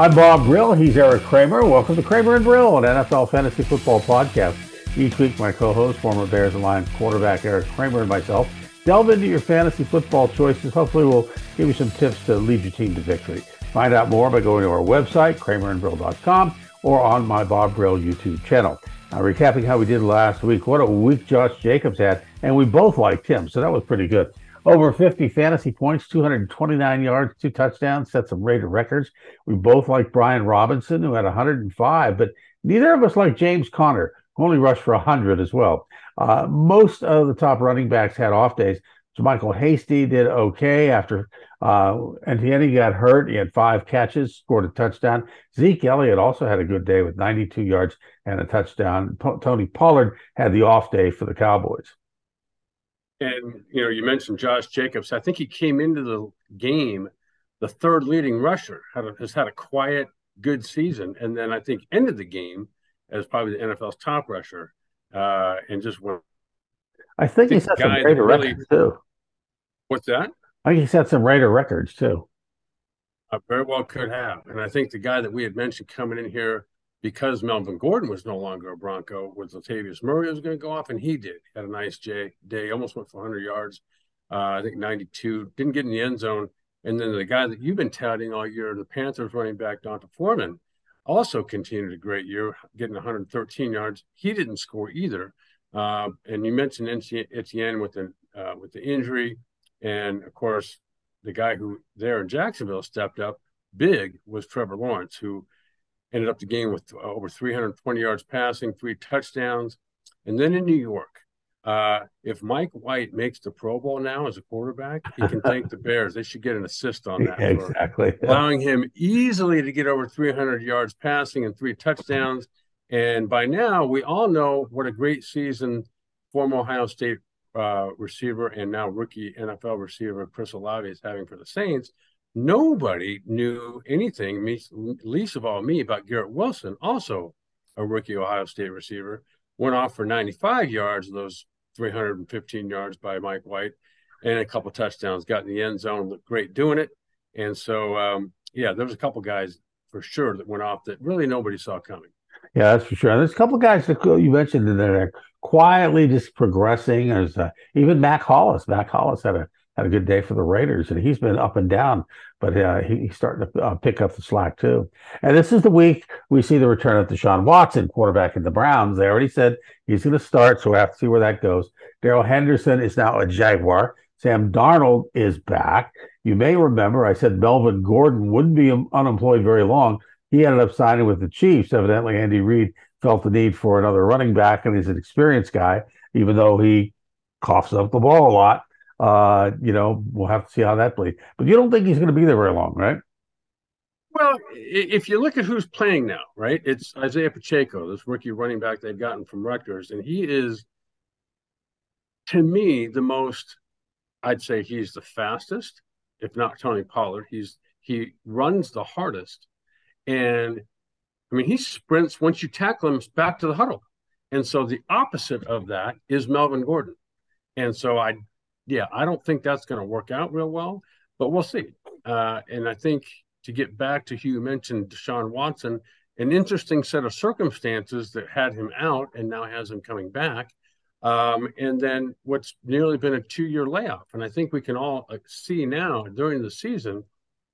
I'm Bob Brill. He's Eric Kramer. Welcome to Kramer and Brill, an NFL fantasy football podcast. Each week, my co-host, former Bears and Lions quarterback Eric Kramer, and myself delve into your fantasy football choices. Hopefully, we'll give you some tips to lead your team to victory. Find out more by going to our website, kramerandbrill.com, or on my Bob Brill YouTube channel. Now, recapping how we did last week, what a week Josh Jacobs had, and we both liked him, so that was pretty good. Over 50 fantasy points, 229 yards, two touchdowns, set some Raider records. We both like Brian Robinson, who had 105, but neither of us like James Conner, who only rushed for 100 as well. Uh, most of the top running backs had off days. So Michael Hasty did okay after uh, Etienne got hurt. He had five catches, scored a touchdown. Zeke Elliott also had a good day with 92 yards and a touchdown. P- Tony Pollard had the off day for the Cowboys. And you know, you mentioned Josh Jacobs. I think he came into the game the third leading rusher. Had a, has had a quiet, good season, and then I think ended the game as probably the NFL's top rusher, uh, and just went. I think, he set some Raider really, records too. What's that? I think he set some Raider records too. I very well could have, and I think the guy that we had mentioned coming in here because Melvin Gordon was no longer a Bronco, was Latavius Murray was going to go off, and he did. Had a nice day, day almost went for 100 yards. Uh, I think 92, didn't get in the end zone. And then the guy that you've been touting all year, the Panthers running back, D'Onta Foreman, also continued a great year, getting 113 yards. He didn't score either. Uh, and you mentioned Etienne with the uh, with the injury, and of course, the guy who there in Jacksonville stepped up big was Trevor Lawrence, who ended up the game with uh, over 320 yards passing, three touchdowns. And then in New York, uh, if Mike White makes the Pro Bowl now as a quarterback, he can thank the Bears. They should get an assist on that. exactly. Allowing him easily to get over 300 yards passing and three touchdowns. And by now, we all know what a great season former Ohio State uh, receiver and now rookie NFL receiver Chris Olave is having for the Saints. Nobody knew anything, least of all me, about Garrett Wilson, also a rookie Ohio State receiver. Went off for 95 yards, of those 315 yards by Mike White, and a couple touchdowns. Got in the end zone, looked great doing it. And so, um, yeah, there was a couple guys for sure that went off that really nobody saw coming. Yeah, that's for sure. And there's a couple guys that you mentioned that are quietly just progressing. There's uh, even Mack Hollins. Mack Hollins had a had a good day for the Raiders, and he's been up and down, but uh, he, he's starting to uh, pick up the slack too. And this is the week we see the return of Deshaun Watson, quarterback in the Browns. They already said he's going to start, so we have to see where that goes. Darrell Henderson is now a Jaguar. Sam Darnold is back. You may remember I said Melvin Gordon wouldn't be unemployed very long. He ended up signing with the Chiefs. Evidently, Andy Reid felt the need for another running back, and he's an experienced guy, even though he coughs up the ball a lot. Uh, you know, we'll have to see how that plays. But you don't think he's going to be there very long, right? Well, if you look at who's playing now, right? It's Isaiah Pacheco, this rookie running back they've gotten from Rutgers, and he is, to me, the most. I'd say he's the fastest, if not Tony Pollard. He's he runs the hardest, and I mean he sprints once you tackle him back to the huddle, and so the opposite of that is Melvin Gordon, and so I yeah, I don't think that's going to work out real well, but we'll see. Uh, and I think to get back to you mentioned Deshaun Watson, an interesting set of circumstances that had him out and now has him coming back. Um, and then what's nearly been a two year layoff. And I think we can all uh, see now during the season,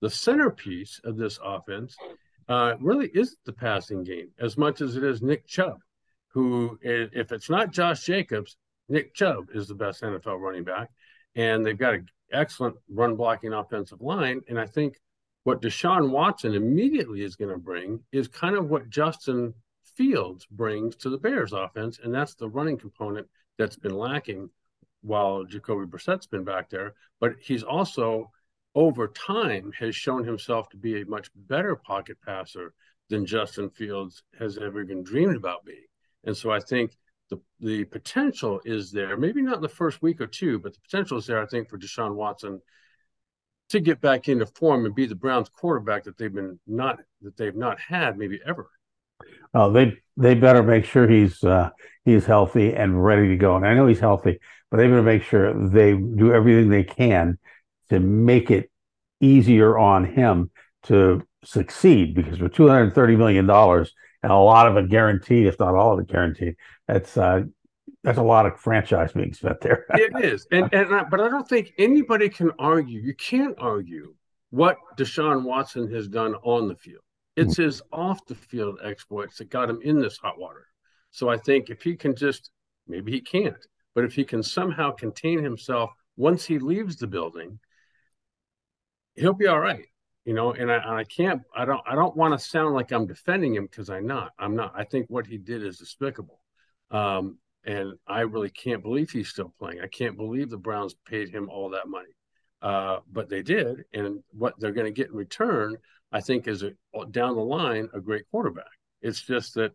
the centerpiece of this offense uh, really is the passing game as much as it is Nick Chubb, who, if it's not Josh Jacobs, Nick Chubb is the best NFL running back and they've got an excellent run blocking offensive line. And I think what Deshaun Watson immediately is going to bring is kind of what Justin Fields brings to the Bears offense, and that's the running component that's been lacking while Jacoby Brissett's been back there. But he's also over time has shown himself to be a much better pocket passer than Justin Fields has ever even dreamed about being. And so I think the the potential is there. Maybe not in the first week or two, but the potential is there. I think for Deshaun Watson to get back into form and be the Browns quarterback that they've been not that they've not had maybe ever. Well, they they better make sure he's uh, he's healthy and ready to go. And I know he's healthy, but they better make sure they do everything they can to make it easier on him to succeed because for two hundred thirty million dollars and a lot of it guaranteed, if not all of it guaranteed, that's uh, that's a lot of franchise being spent there. it is, and and I, but I don't think anybody can argue. You can't argue what Deshaun Watson has done on the field. It's mm-hmm. his off the field exploits that got him in this hot water. So I think if he can just maybe he can't, but if he can somehow contain himself once he leaves the building, he'll be all right. You know, and I, I can't, I don't, I don't want to sound like I'm defending him because I'm not. I'm not. I think what he did is despicable, um, and I really can't believe he's still playing. I can't believe the Browns paid him all that money, uh, but they did, and what they're going to get in return, I think, is a, down the line a great quarterback. It's just that,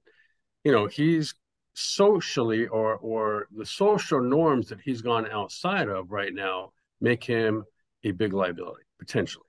you know, he's socially or or the social norms that he's gone outside of right now make him a big liability potentially.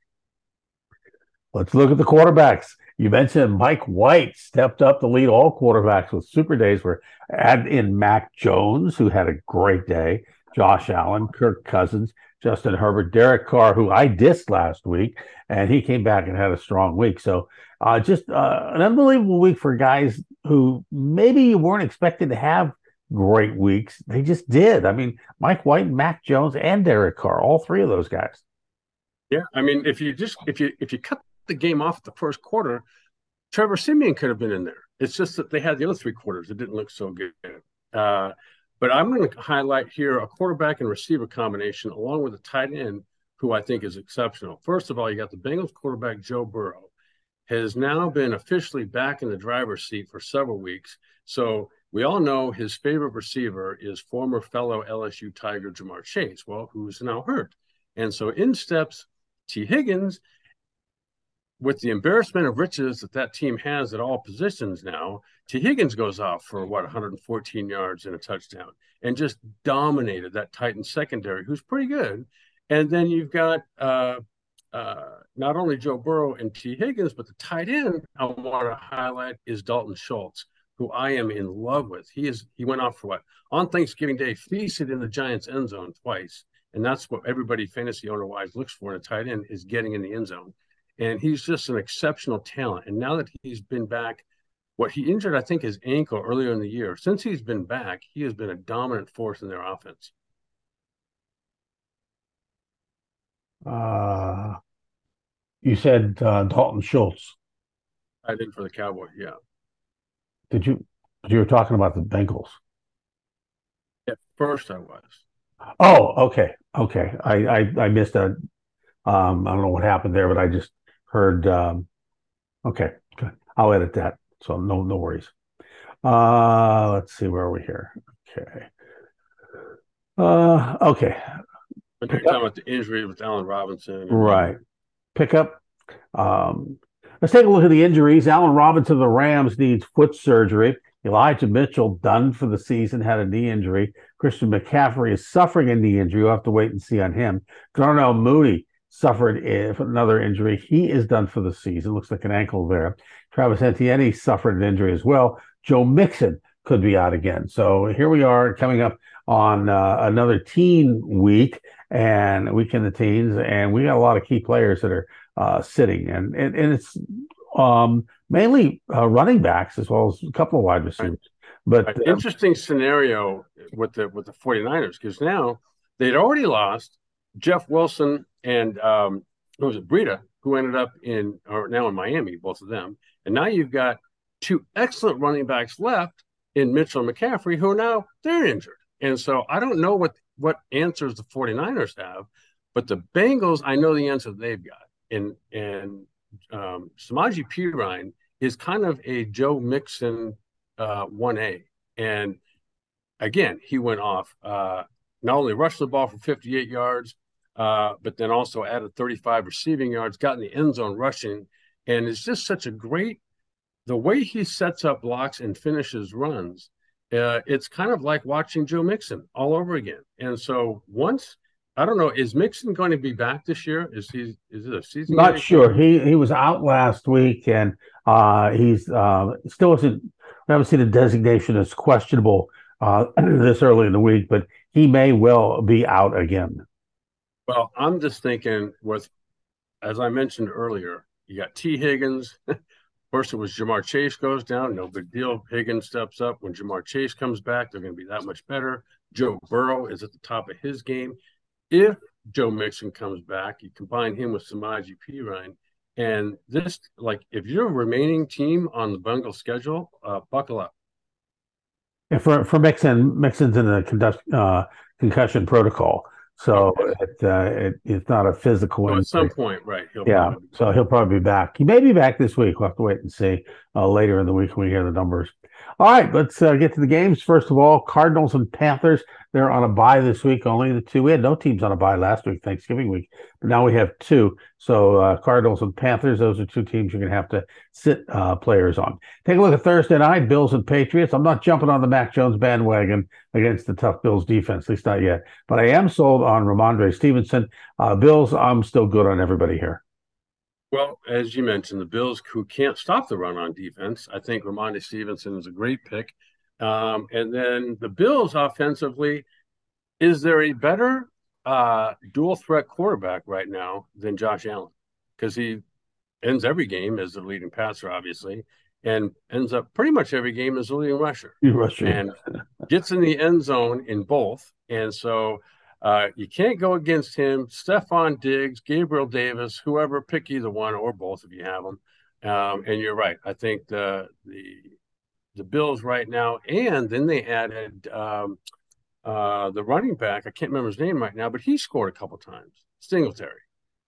Let's look at the quarterbacks. You mentioned Mike White stepped up to lead all quarterbacks with super days. We're add in Mac Jones, who had a great day, Josh Allen, Kirk Cousins, Justin Herbert, Derek Carr, who I dissed last week, and he came back and had a strong week. So uh, just uh, an unbelievable week for guys who maybe you weren't expected to have great weeks. They just did. I mean, Mike White, Mac Jones, and Derek Carr, all three of those guys. Yeah, I mean, if you just if you if you cut the game off the first quarter, Trevor Siemian could have been in there. It's just that they had the other three quarters. It didn't look so good. Uh, but I'm going to highlight here a quarterback and receiver combination along with a tight end who I think is exceptional. First of all, you got the Bengals quarterback Joe Burrow has now been officially back in the driver's seat for several weeks. So we all know his favorite receiver is former fellow LSU Tiger Ja'Marr Chase, well, who's now hurt. And so in steps Tee Higgins with the embarrassment of riches that that team has at all positions now, Tee Higgins goes off for what 114 yards and a touchdown and just dominated that Titan secondary, who's pretty good. And then you've got uh, uh, not only Joe Burrow and Tee Higgins, but the tight end I want to highlight is Dalton Schultz, who I am in love with. He is he went off for what on Thanksgiving Day, feasted in the Giants' end zone twice, and that's what everybody fantasy owner wise looks for in a tight end is getting in the end zone. And he's just an exceptional talent. And now that he's been back, what he injured, I think, his ankle earlier in the year. Since he's been back, he has been a dominant force in their offense. Uh, you said uh, Dalton Schultz. I did for the Cowboys. Yeah. Did you? You were talking about the Bengals. At first, I was. Oh, okay, okay. I I, I missed a. Um, I don't know what happened there, but I just heard. Um, okay, good. I'll edit that, so no no worries. Uh, let's see where are we here. Okay. Uh, okay. But you're talking about the injury with Allen Robinson. Right. Pick up. Um, let's take a look at the injuries. Allen Robinson of the Rams needs foot surgery. Elijah Mitchell, done for the season, had a knee injury. Christian McCaffrey is suffering a knee injury. You'll have to wait and see on him. Darnell Mooney suffered another injury. He is done for the season. Looks like an ankle there. Travis Etienne suffered an injury as well. Joe Mixon could be out again. So here we are coming up on uh, another teen week and week in the teens, and we got a lot of key players that are uh, sitting, and and, and it's um, mainly uh, running backs as well as a couple of wide receivers. But An interesting scenario with the with the 49ers because now they'd already lost Jeff Wilson and um, what was it Breida, who ended up in or now in Miami, both of them, and now you've got two excellent running backs left in Mitchell and McCaffrey, who are now they're injured. And so I don't know what what answers the 49ers have, but the Bengals, I know the answer they've got. And and um, Samaje Perine is kind of a Joe Mixon uh, 1A. And again, he went off, uh, not only rushed the ball for 58 yards, uh, but then also added 35 receiving yards, got in the end zone rushing. And it's just such a great, the way he sets up blocks and finishes runs uh, it's kind of like watching Joe Mixon all over again. And so once I don't know, is Mixon going to be back this year? Is he is it a season? Not sure. He he was out last week and uh, he's uh, still wasn't we haven't seen a designation as questionable uh, this early in the week, but he may well be out again. Well, I'm just thinking with as I mentioned earlier, you got Tee Higgins. First, it was Ja'Marr Chase goes down. No big deal. Higgins steps up. When Ja'Marr Chase comes back, they're going to be that much better. Joe Burrow is at the top of his game. If Joe Mixon comes back, you combine him with Samaje Perine. And this, like, if you're a remaining team on the Bengals schedule, uh, buckle up. Yeah, for for Mixon, Mixon's in the uh, concussion protocol. So it, uh, it, it's not a physical. So at some point, right? yeah. So he'll probably be back. He may be back this week. We'll have to wait and see uh, later in the week when we hear the numbers. All right, let's uh, get to the games. First of all, Cardinals and Panthers. They're on a bye this week. Only the two. We had no teams on a bye last week, Thanksgiving week, but now we have two. So uh, Cardinals and Panthers. Those are two teams you're going to have to sit uh, players on. Take a look at Thursday night. Bills and Patriots. I'm not jumping on the Mac Jones bandwagon against the tough Bills defense, at least not yet. But I am sold on Rhamondre Stevenson. Uh, Bills. I'm still good on everybody here. Well, as you mentioned, the Bills who can't stop the run on defense. I think Rhamondre Stevenson is a great pick. Um, and then the Bills offensively, is there a better uh, dual threat quarterback right now than Josh Allen? Because he ends every game as the leading passer, obviously, and ends up pretty much every game as the leading rusher. rusher. And gets in the end zone in both. And so uh, you can't go against him. Stefon Diggs, Gabriel Davis, whoever, pick either one or both if you have them. Um, and you're right. I think the the the Bills right now, and then they added um, uh, the running back. I can't remember his name right now, but he scored a couple times. Singletary,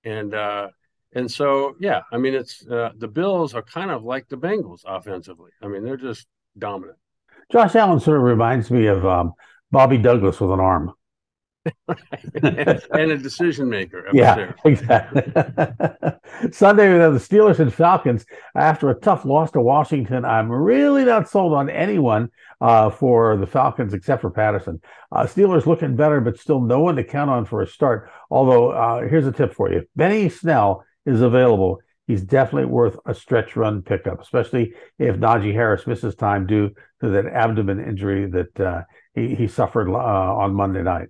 and uh, and so yeah, I mean it's uh, the Bills are kind of like the Bengals offensively. I mean they're just dominant. Josh Allen sort of reminds me of um, Bobby Douglas with an arm. and a decision maker. Yeah, exactly. Sunday, we have the Steelers and Falcons. After a tough loss to Washington, I'm really not sold on anyone uh, for the Falcons except for Patterson. Uh, Steelers looking better, but still no one to count on for a start. Although, uh, here's a tip for you Benny Snell is available. He's definitely worth a stretch run pickup, especially if Najee Harris misses time due to that abdomen injury that uh, he, he suffered uh, on Monday night.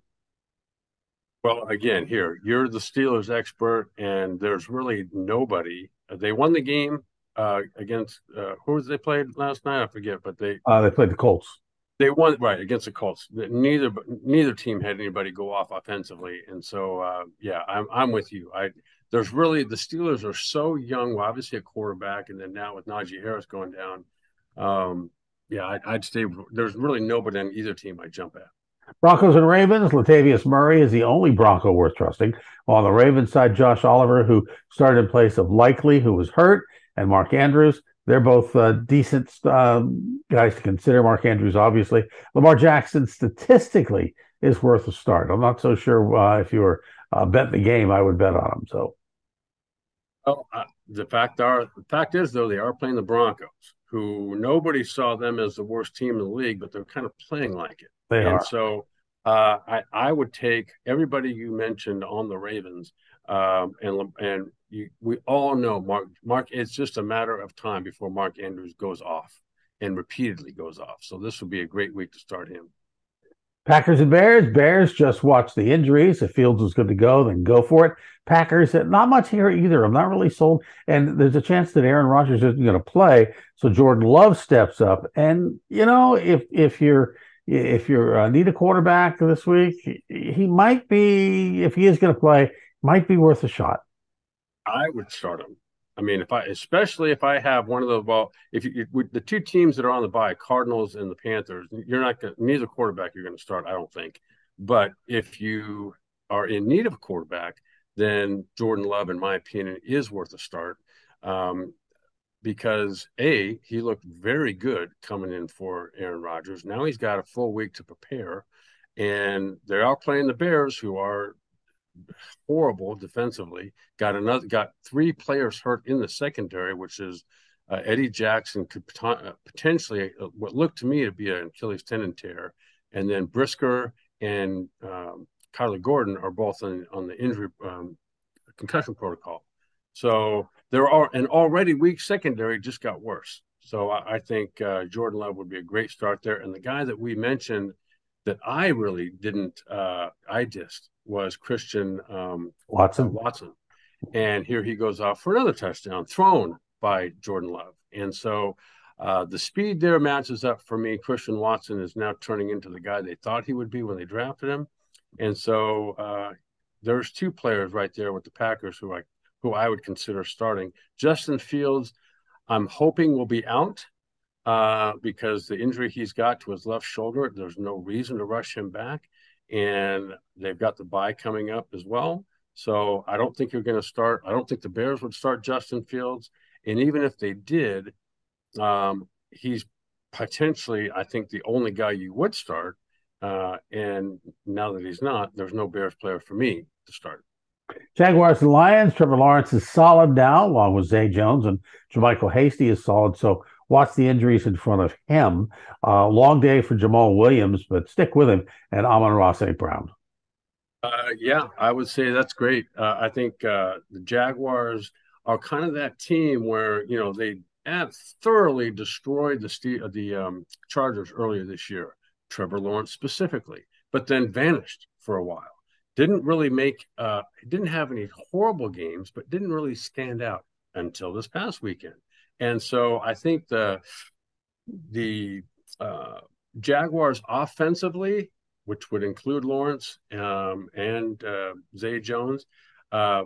Well, again, here you're the Steelers expert, and there's really nobody. They won the game uh, against uh, who was they played last night? I forget, but they uh, they played the Colts. They won right against the Colts. Neither neither team had anybody go off offensively, and so uh, yeah, I'm I'm with you. I there's really the Steelers are so young. Well, obviously a quarterback, and then now with Najee Harris going down, um, yeah, I'd, I'd stay. There's really nobody on either team I jump at. Broncos and Ravens, Latavius Murray is the only Bronco worth trusting. On the Ravens side, Josh Oliver, who started in place of Likely, who was hurt, and Mark Andrews. They're both uh, decent um, guys to consider. Mark Andrews, obviously. Lamar Jackson, statistically, is worth a start. I'm not so sure uh, if you were uh, betting the game, I would bet on him. So, well, uh, the fact are, the fact is though, they are playing the Broncos, who nobody saw them as the worst team in the league, but they're kind of playing like it. They and are. So uh, I, I would take everybody you mentioned on the Ravens, um, and and you, we all know Mark. Mark, it's just a matter of time before Mark Andrews goes off and repeatedly goes off. So this would be a great week to start him. Packers and Bears. Bears just watch the injuries. If Fields was good to go, then go for it. Packers, not much here either. I'm not really sold. And there's a chance that Aaron Rodgers isn't going to play. So Jordan Love steps up. And, you know, if if you're if you uh, need a quarterback this week, he might be, if he is going to play, might be worth a shot. I would start him. I mean, if I, especially if I have one of those, well, if you, with the two teams that are on the bye, Cardinals and the Panthers, you're not going to, neither quarterback you're going to start, I don't think. But if you are in need of a quarterback, then Jordan Love, in my opinion, is worth a start. Um, because a he looked very good coming in for Aaron Rodgers. Now he's got a full week to prepare, and they are playing the Bears, who are horrible defensively. Got another got three players hurt in the secondary, which is uh, Eddie Jackson could uh, potentially uh, what looked to me to be an Achilles tendon tear, and then Brisker and um, Kyler Gordon are both on, on the injury um, concussion protocol. So there are an already weak secondary just got worse. So I, I think uh, Jordan Love would be a great start there. And the guy that we mentioned that I really didn't, uh, I just was Christian um, Watson. Watson. And here he goes off for another touchdown thrown by Jordan Love. And so uh, the speed there matches up for me. Christian Watson is now turning into the guy they thought he would be when they drafted him. And so uh, there's two players right there with the Packers who I who I would consider starting. Justin Fields, I'm hoping will be out uh, because the injury he's got to his left shoulder, there's no reason to rush him back. And they've got the bye coming up as well. So I don't think you're going to start. I don't think the Bears would start Justin Fields. And even if they did, um, he's potentially, I think, the only guy you would start. Uh, and now that he's not, there's no Bears player for me to start. Jaguars and Lions. Trevor Lawrence is solid now, along with Zay Jones and JaMycal Hasty is solid. So watch the injuries in front of him. Uh, long day for Jamaal Williams, but stick with him and Amon-Ra St. Brown. Uh, yeah, I would say that's great. Uh, I think uh, the Jaguars are kind of that team where you know they thoroughly destroyed the the um, Chargers earlier this year. Trevor Lawrence specifically, but then vanished for a while didn't really make uh didn't have any horrible games but didn't really stand out until this past weekend and so i think the the uh jaguars offensively which would include lawrence um and uh zay jones uh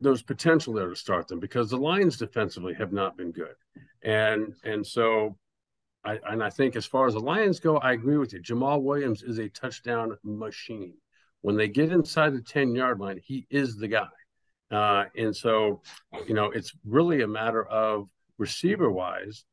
there's potential there to start them because the lions defensively have not been good and and so I, and I think as far as the Lions go, I agree with you. Jamaal Williams is a touchdown machine when they get inside the 10 yard line, he is the guy. Uh, and so, you know, it's really a matter of receiver wise,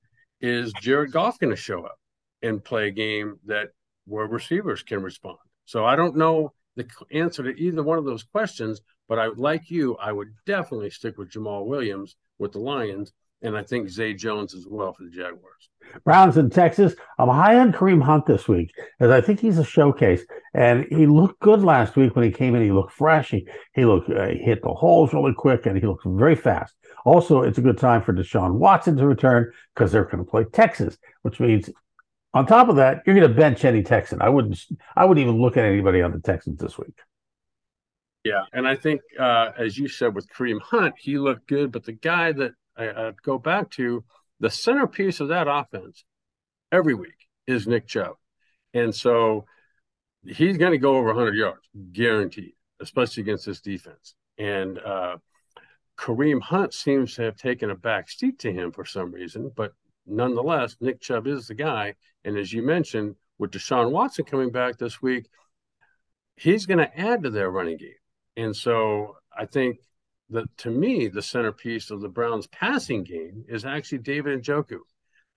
is Jared Goff going to show up and play a game that where receivers can respond? So I don't know the answer to either one of those questions, but I like you, I would definitely stick with Jamaal Williams with the Lions, and I think Zay Jones as well for the Jaguars. Browns in Texas. I'm high on Kareem Hunt this week, as I think he's a showcase. And he looked good last week when he came in. He looked fresh. He, he looked uh, he hit the holes really quick, and he looked very fast. Also, it's a good time for Deshaun Watson to return because they're going to play Texas, which means on top of that, you're going to bench any Texan. I wouldn't. I wouldn't even look at anybody on the Texans this week. Yeah, and I think uh, as you said with Kareem Hunt, he looked good, but the guy that I, I'd go back to the centerpiece of that offense every week is Nick Chubb. And so he's going to go over 100 yards, guaranteed, especially against this defense. And uh, Kareem Hunt seems to have taken a back seat to him for some reason, but nonetheless, Nick Chubb is the guy. And as you mentioned, with Deshaun Watson coming back this week, he's going to add to their running game. And so I think the to me the centerpiece of the Browns passing game is actually David Njoku.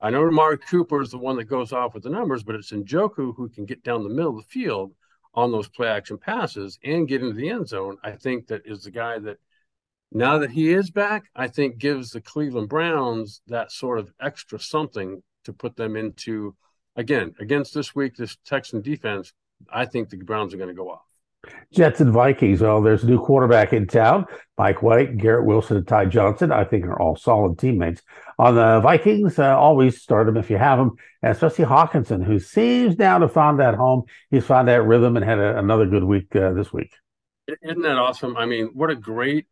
I know Amari Cooper is the one that goes off with the numbers, but it's Njoku who can get down the middle of the field on those play action passes and get into the end zone. I think that is the guy that now that he is back, I think gives the Cleveland Browns that sort of extra something to put them into again against this week this Texan defense. I think the Browns are going to go off. Jets and Vikings. Well, there's a new quarterback in town. Mike White, Garrett Wilson, and Ty Johnson, I think, are all solid teammates. On the Vikings, uh, always start them if you have them, and especially Hockenson, who seems now to found that home. He's found that rhythm and had a, another good week uh, this week. Isn't that awesome? I mean, what a great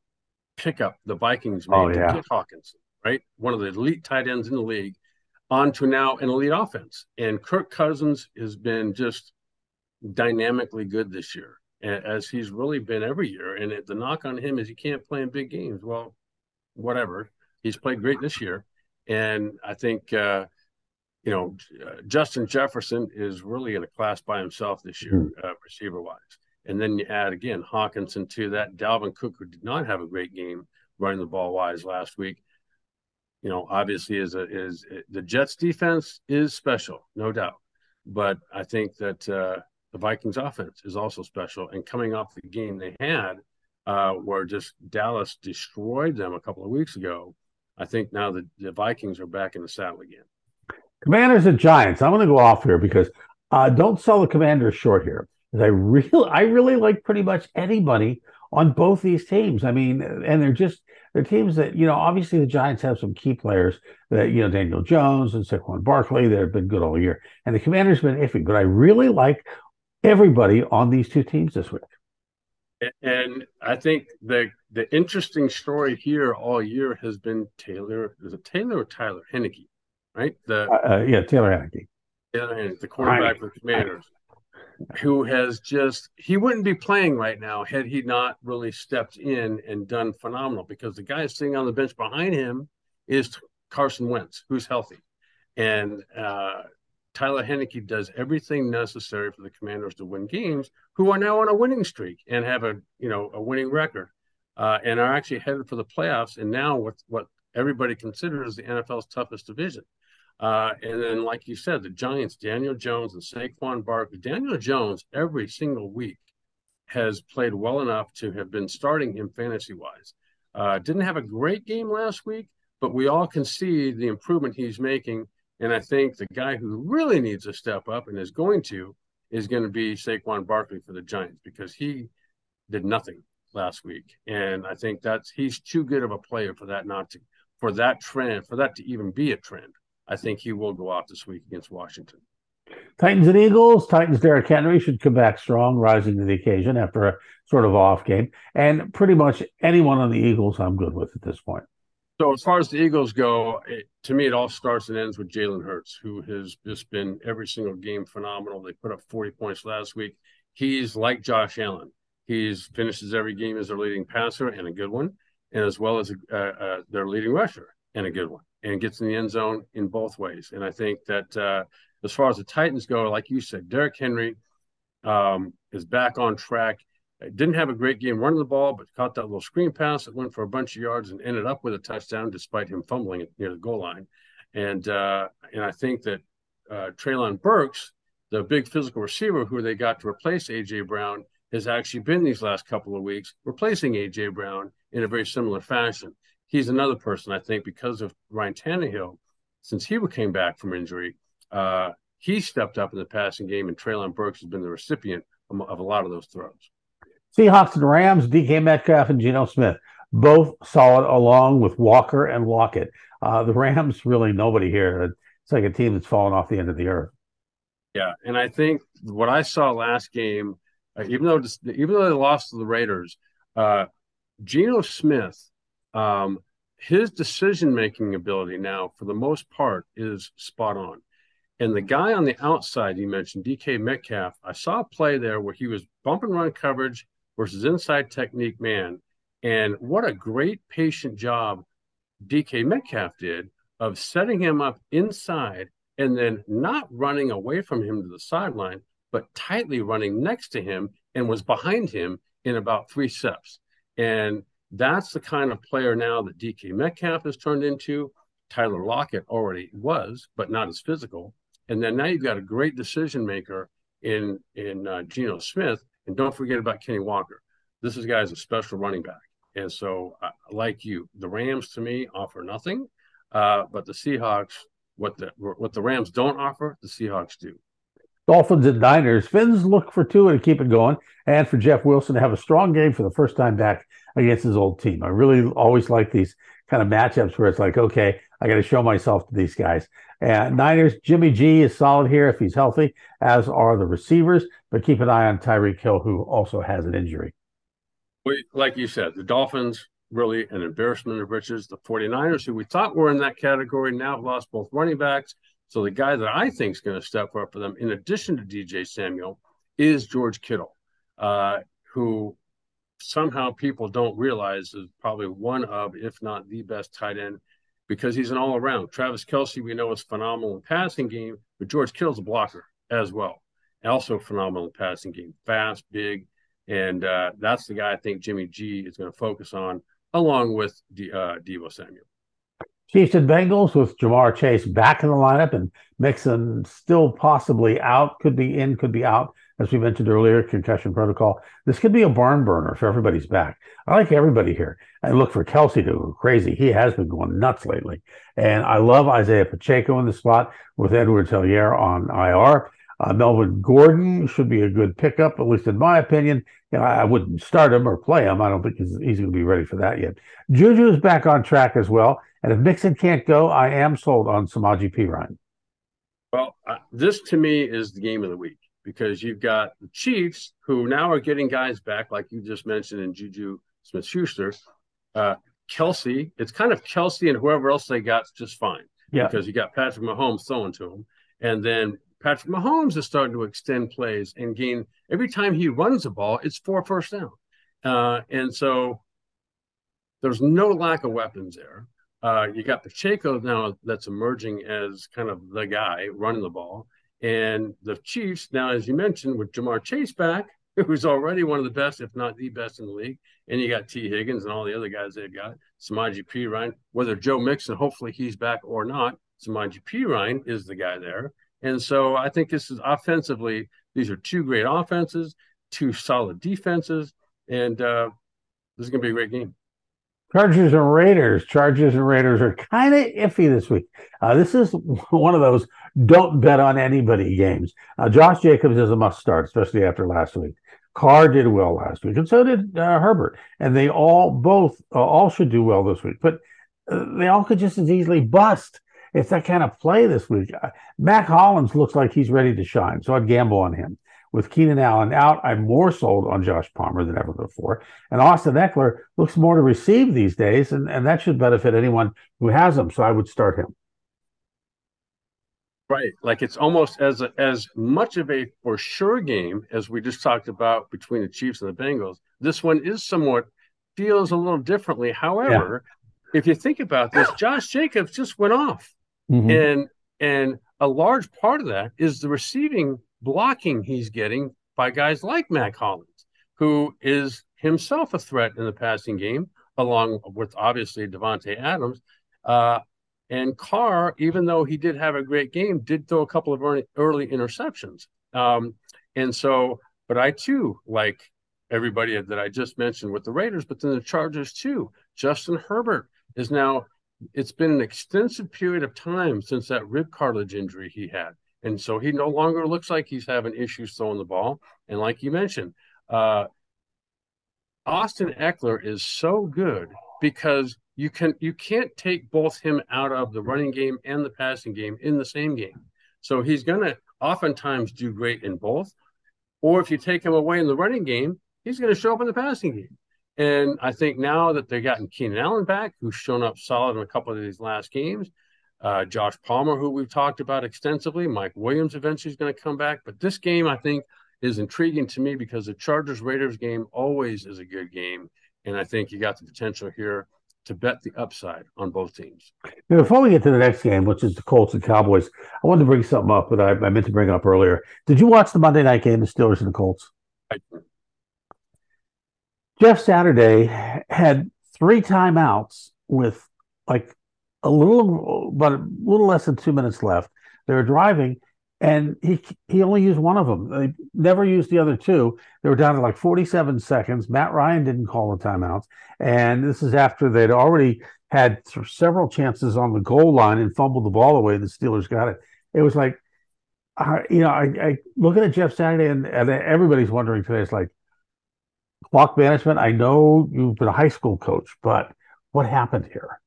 pickup the Vikings made oh, yeah. to get Hockenson, right? One of the elite tight ends in the league, onto now an elite offense. And Kirk Cousins has been just dynamically good this year as he's really been every year. And the knock on him is he can't play in big games. Well, whatever. He's played great this year, and I think uh, you know Justin Jefferson is really in a class by himself this year, hmm. uh, receiver wise. And then you add again Hockenson to that. Dalvin Cook, who did not have a great game running the ball wise last week. You know, obviously, is a, is the Jets defense is special, no doubt. But I think that uh, the Vikings offense is also special. And coming off the game they had, uh, where just Dallas destroyed them a couple of weeks ago, I think now the, the Vikings are back in the saddle again. Commanders and Giants. I'm going to go off here because uh, don't sell the Commanders short here. I really, I really like pretty much anybody on both these teams. I mean, and they're just they're teams that you know. Obviously, the Giants have some key players that you know, Daniel Jones and Saquon Barkley that have been good all year, and the Commanders been iffy. But I really like everybody on these two teams this week. And I think the the interesting story here all year has been Taylor. Is it Taylor or Tyler Heinicke? Right. The uh, uh, yeah, Taylor Heinicke. Taylor Heinicke, the quarterback for the Commanders, who has just he wouldn't be playing right now had he not really stepped in and done phenomenal. Because the guy sitting on the bench behind him is Carson Wentz, who's healthy, and uh, Tyler Heinicke does everything necessary for the Commanders to win games, who are now on a winning streak and have a you know a winning record, uh, and are actually headed for the playoffs. And now what what everybody considers the NFL's toughest division. Uh, and then, like you said, the Giants, Daniel Jones and Saquon Barkley. Daniel Jones every single week has played well enough to have been starting him fantasy wise. Uh, didn't have a great game last week, but we all can see the improvement he's making and I think the guy who really needs to step up and is going to is going to be Saquon Barkley for the Giants because he did nothing last week. And I think that's he's too good of a player for that not to for that trend, for that to even be a trend. I think he will go out this week against Washington. Titans and Eagles. Titans Derrick Henry should come back strong, rising to the occasion after a sort of off game. And pretty much anyone on the Eagles I'm good with at this point. So as far as the Eagles go, it, to me, it all starts and ends with Jalen Hurts, who has just been every single game phenomenal. They put up 40 points last week. He's like Josh Allen. He's finishes every game as their leading passer and a good one, and as well as uh, uh, their leading rusher and a good one, and gets in the end zone in both ways. And I think that uh, as far as the Titans go, like you said, Derrick Henry um, is back on track. Didn't have a great game running the ball, but caught that little screen pass that went for a bunch of yards and ended up with a touchdown despite him fumbling it near the goal line. And uh, and I think that uh, Treylon Burks, the big physical receiver who they got to replace AJ Brown, has actually been these last couple of weeks replacing AJ Brown in a very similar fashion. He's another person I think because of Ryan Tannehill, since he came back from injury, uh, he stepped up in the passing game, and Treylon Burks has been the recipient of a lot of those throws. Seahawks and Rams, DK Metcalf and Geno Smith, both solid along with Walker and Lockett. Uh, the Rams, really nobody here. It's like a team that's fallen off the end of the earth. Yeah, and I think what I saw last game, uh, even though even though they lost to the Raiders, uh, Geno Smith, um, his decision making ability now, for the most part, is spot on. And the guy on the outside you mentioned, DK Metcalf, I saw a play there where he was bump and run coverage versus inside technique man. And what a great patient job DK Metcalf did of setting him up inside and then not running away from him to the sideline, but tightly running next to him and was behind him in about three steps. And that's the kind of player now that DK Metcalf has turned into. Tyler Lockett already was, but not as physical. And then now you've got a great decision maker in in uh, Geno Smith and don't forget about Kenny Walker. This is guy's a special running back. And so, uh, like you, the Rams to me offer nothing, uh, but the Seahawks, what the what the Rams don't offer, the Seahawks do. Dolphins and Niners. Fins look for Tua to keep it going, and for Jeff Wilson to have a strong game for the first time back against his old team. I really always like these kind of matchups where it's like, okay, I got to show myself to these guys. And Niners, Jimmy G is solid here if he's healthy, as are the receivers. But keep an eye on Tyreek Hill, who also has an injury. We, like you said, the Dolphins really an embarrassment of riches. The 49ers, who we thought were in that category, now have lost both running backs. So the guy that I think is going to step up for them, in addition to DJ Samuel, is George Kittle, uh, who somehow people don't realize is probably one of, if not the best tight end because he's an all around. Travis Kelce, we know, is phenomenal in passing game, but George Kittle's a blocker as well. Also phenomenal in passing game, fast, big, and uh, that's the guy I think Jimmy G is going to focus on, along with D, uh, Deebo Samuel. Chiefs and Bengals with Ja'Marr Chase back in the lineup and Mixon still possibly out, could be in, could be out as we mentioned earlier, concussion protocol. This could be a barn burner for everybody's back. I like everybody here. I look for Kelce to go crazy. He has been going nuts lately. And I love Isaiah Pacheco in the spot with Edwards Helaire on IR. Uh, Melvin Gordon should be a good pickup, at least in my opinion. You know, I wouldn't start him or play him. I don't think he's, he's going to be ready for that yet. Juju is back on track as well. And if Mixon can't go, I am sold on Samaje Perine. Well, uh, this to me is the game of the week because you've got the Chiefs who now are getting guys back, like you just mentioned, in Juju Smith Schuster. Uh, Kelce, it's kind of Kelce and whoever else they got just fine. Yeah. Because you got Patrick Mahomes throwing to him. And then Patrick Mahomes is starting to extend plays and gain every time he runs the ball, it's four first down. Uh, and so there's no lack of weapons there. Uh, you got Pacheco now that's emerging as kind of the guy running the ball. And the Chiefs, now, as you mentioned, with Ja'Marr Chase back, who's already one of the best, if not the best in the league. And you got Tee Higgins and all the other guys they've got. Samaje Ryan, whether Joe Mixon, hopefully he's back or not, Samaje Ryan is the guy there. And so I think this is offensively, these are two great offenses, two solid defenses, and uh, this is going to be a great game. Chargers and Raiders. Chargers and Raiders are kind of iffy this week. Uh, this is one of those don't bet on anybody games. Uh, Josh Jacobs is a must start, especially after last week. Carr did well last week, and so did uh, Herbert. And they all both uh, all should do well this week, but uh, they all could just as easily bust. It's that kind of play this week. Uh, Mack Hollins looks like he's ready to shine, so I'd gamble on him. With Keenan Allen out, I'm more sold on Josh Palmer than ever before. And Austin Ekeler looks more to receive these days, and, and that should benefit anyone who has him. So I would start him. Right, like it's almost as a, as much of a for sure game as we just talked about between the Chiefs and the Bengals. This one is somewhat feels a little differently. However, yeah. if you think about this, Josh Jacobs just went off, mm-hmm. and and a large part of that is the receiving blocking he's getting by guys like Mack Hollins, who is himself a threat in the passing game, along with obviously Davante Adams. Uh, and Carr, even though he did have a great game, did throw a couple of early, early interceptions. Um, and so, but I too like everybody that I just mentioned with the Raiders, but then the Chargers too. Justin Herbert is now, it's been an extensive period of time since that rib cartilage injury he had. And so he no longer looks like he's having issues throwing the ball. And like you mentioned, uh, Austin Ekeler is so good because you can you can't take both him out of the running game and the passing game in the same game. So he's going to oftentimes do great in both. Or if you take him away in the running game, he's going to show up in the passing game. And I think now that they've gotten Keenan Allen back, who's shown up solid in a couple of these last games, uh, Josh Palmer, who we've talked about extensively, Mike Williams eventually is going to come back. But this game, I think, is intriguing to me because the Chargers Raiders game always is a good game. And I think you got the potential here to bet the upside on both teams. Now, before we get to the next game, which is the Colts and Cowboys, I wanted to bring something up that I, I meant to bring up earlier. Did you watch the Monday night game, the Steelers and the Colts? Jeff Saturday had three timeouts with like a little, but a little less than two minutes left. They were driving, and he he only used one of them. They never used the other two. They were down to like 47 seconds. Matt Ryan didn't call the timeouts, and this is after they'd already had several chances on the goal line and fumbled the ball away. The Steelers got it. It was like, you know, I, I looking at Jeff Saturday, and, and everybody's wondering today. It's like clock management. I know you've been a high school coach, but what happened here?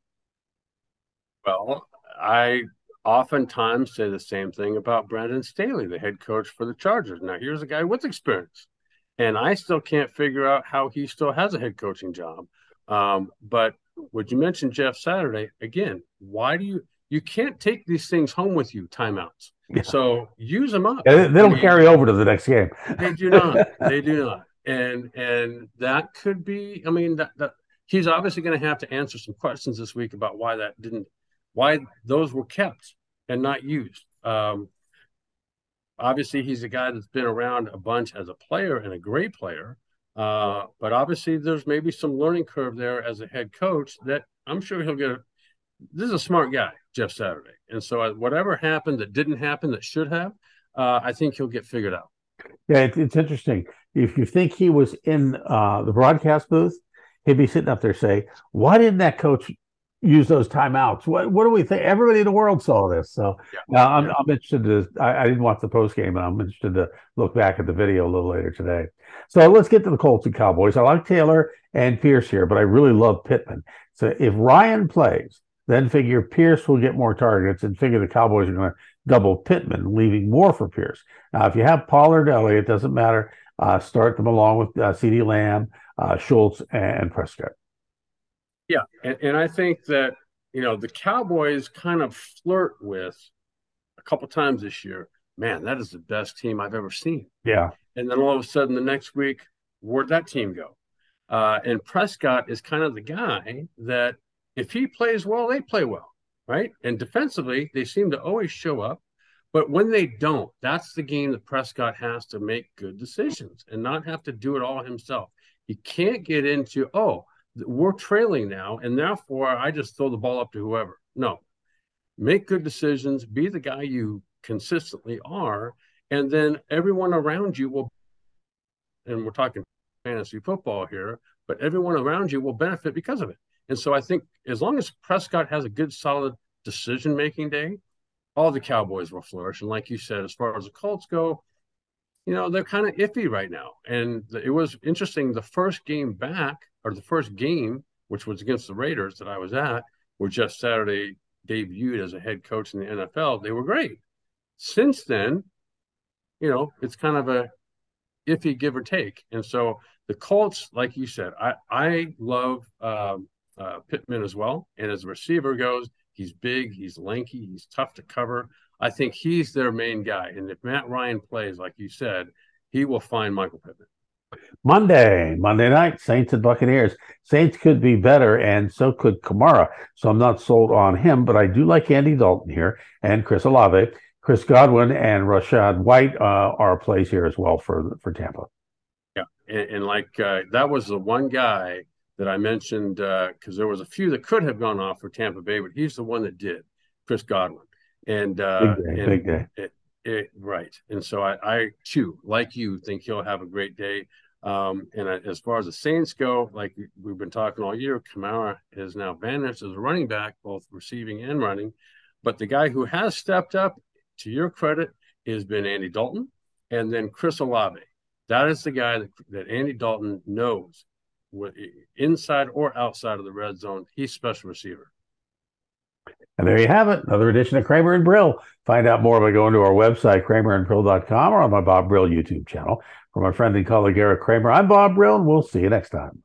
Well, I oftentimes say the same thing about Brandon Staley, the head coach for the Chargers. Now, here's a guy with experience, and I still can't figure out how he still has a head coaching job. Um, but would you mention Jeff Saturday again? Why do you you can't take these things home with you? Timeouts. Yeah. So use them up. Yeah, they don't carry over to the next game. they do not. They do not. And and that could be. I mean, that, that he's obviously going to have to answer some questions this week about why that didn't why those were kept and not used. Um, obviously, he's a guy that's been around a bunch as a player and a great player. Uh, but obviously, there's maybe some learning curve there as a head coach that I'm sure he'll get. A, this is a smart guy, Jeff Saturday, and so uh, whatever happened that didn't happen that should have, uh, I think he'll get figured out. Yeah, it, it's interesting. If you think he was in uh, the broadcast booth, he'd be sitting up there saying, "Why didn't that coach use those timeouts. What what do we think? Everybody in the world saw this, so yeah. uh, I'm, I'm interested to. I, I, didn't watch the post game, and I'm interested to look back at the video a little later today. So let's get to the Colts and Cowboys. I like Taylor and Pierce here, but I really love Pittman. So if Ryan plays, then figure Pierce will get more targets, and figure the Cowboys are going to double Pittman, leaving more for Pierce. Now, if you have Pollard, Elliott, it doesn't matter. Uh, start them along with uh, CeeDee Lamb uh, Schultz and Prescott. Yeah, and, and I think that you know the Cowboys kind of flirt with a couple times this year. Man, that is the best team I've ever seen. Yeah, and then all of a sudden the next week, where'd that team go? Uh, and Prescott is kind of the guy that if he plays well, they play well, right? And defensively, they seem to always show up. But when they don't, that's the game that Prescott has to make good decisions and not have to do it all himself. He can't get into, oh, we're trailing now, and therefore I just throw the ball up to whoever. No, make good decisions, be the guy you consistently are, and then everyone around you will. And we're talking fantasy football here, but everyone around you will benefit because of it. And so I think as long as Prescott has a good, solid decision making day, all the Cowboys will flourish. And like you said, as far as the Colts go, you know, they're kind of iffy right now. And it was interesting. The first game back, or the first game, which was against the Raiders that I was at, where Jeff Saturday debuted as a head coach in the NFL, they were great. Since then, you know, it's kind of a iffy give or take. And so the Colts, like you said, I, I love um, uh, Pittman as well. And as a receiver goes, he's big, he's lanky, he's tough to cover. I think he's their main guy. And if Matt Ryan plays, like you said, he will find Michael Pittman. Monday, Monday night, Saints and Buccaneers. Saints could be better, and so could Kamara. So I'm not sold on him, but I do like Andy Dalton here and Chris Olave. Chris Godwin and Rachaad White uh, are plays here as well for for Tampa. Yeah, and, and like uh, that was the one guy that I mentioned because uh, there was a few that could have gone off for Tampa Bay, but he's the one that did, Chris Godwin. And, uh, big day, and big day. It, it, right. And so I, I, too, like you, think he'll have a great day. Um, and as far as the Saints go, like we've been talking all year, Kamara has now vanished as a running back, both receiving and running. But the guy who has stepped up, to your credit, has been Andy Dalton and then Chris Olave. That is the guy that, that Andy Dalton knows inside or outside of the red zone. He's special receiver. And there you have it. Another edition of Kramer and Brill. Find out more by going to our website, kramerandbrill.com or on my Bob Brill YouTube channel. For our friend and colleague Eric Kramer, I'm Bob Brill, and we'll see you next time.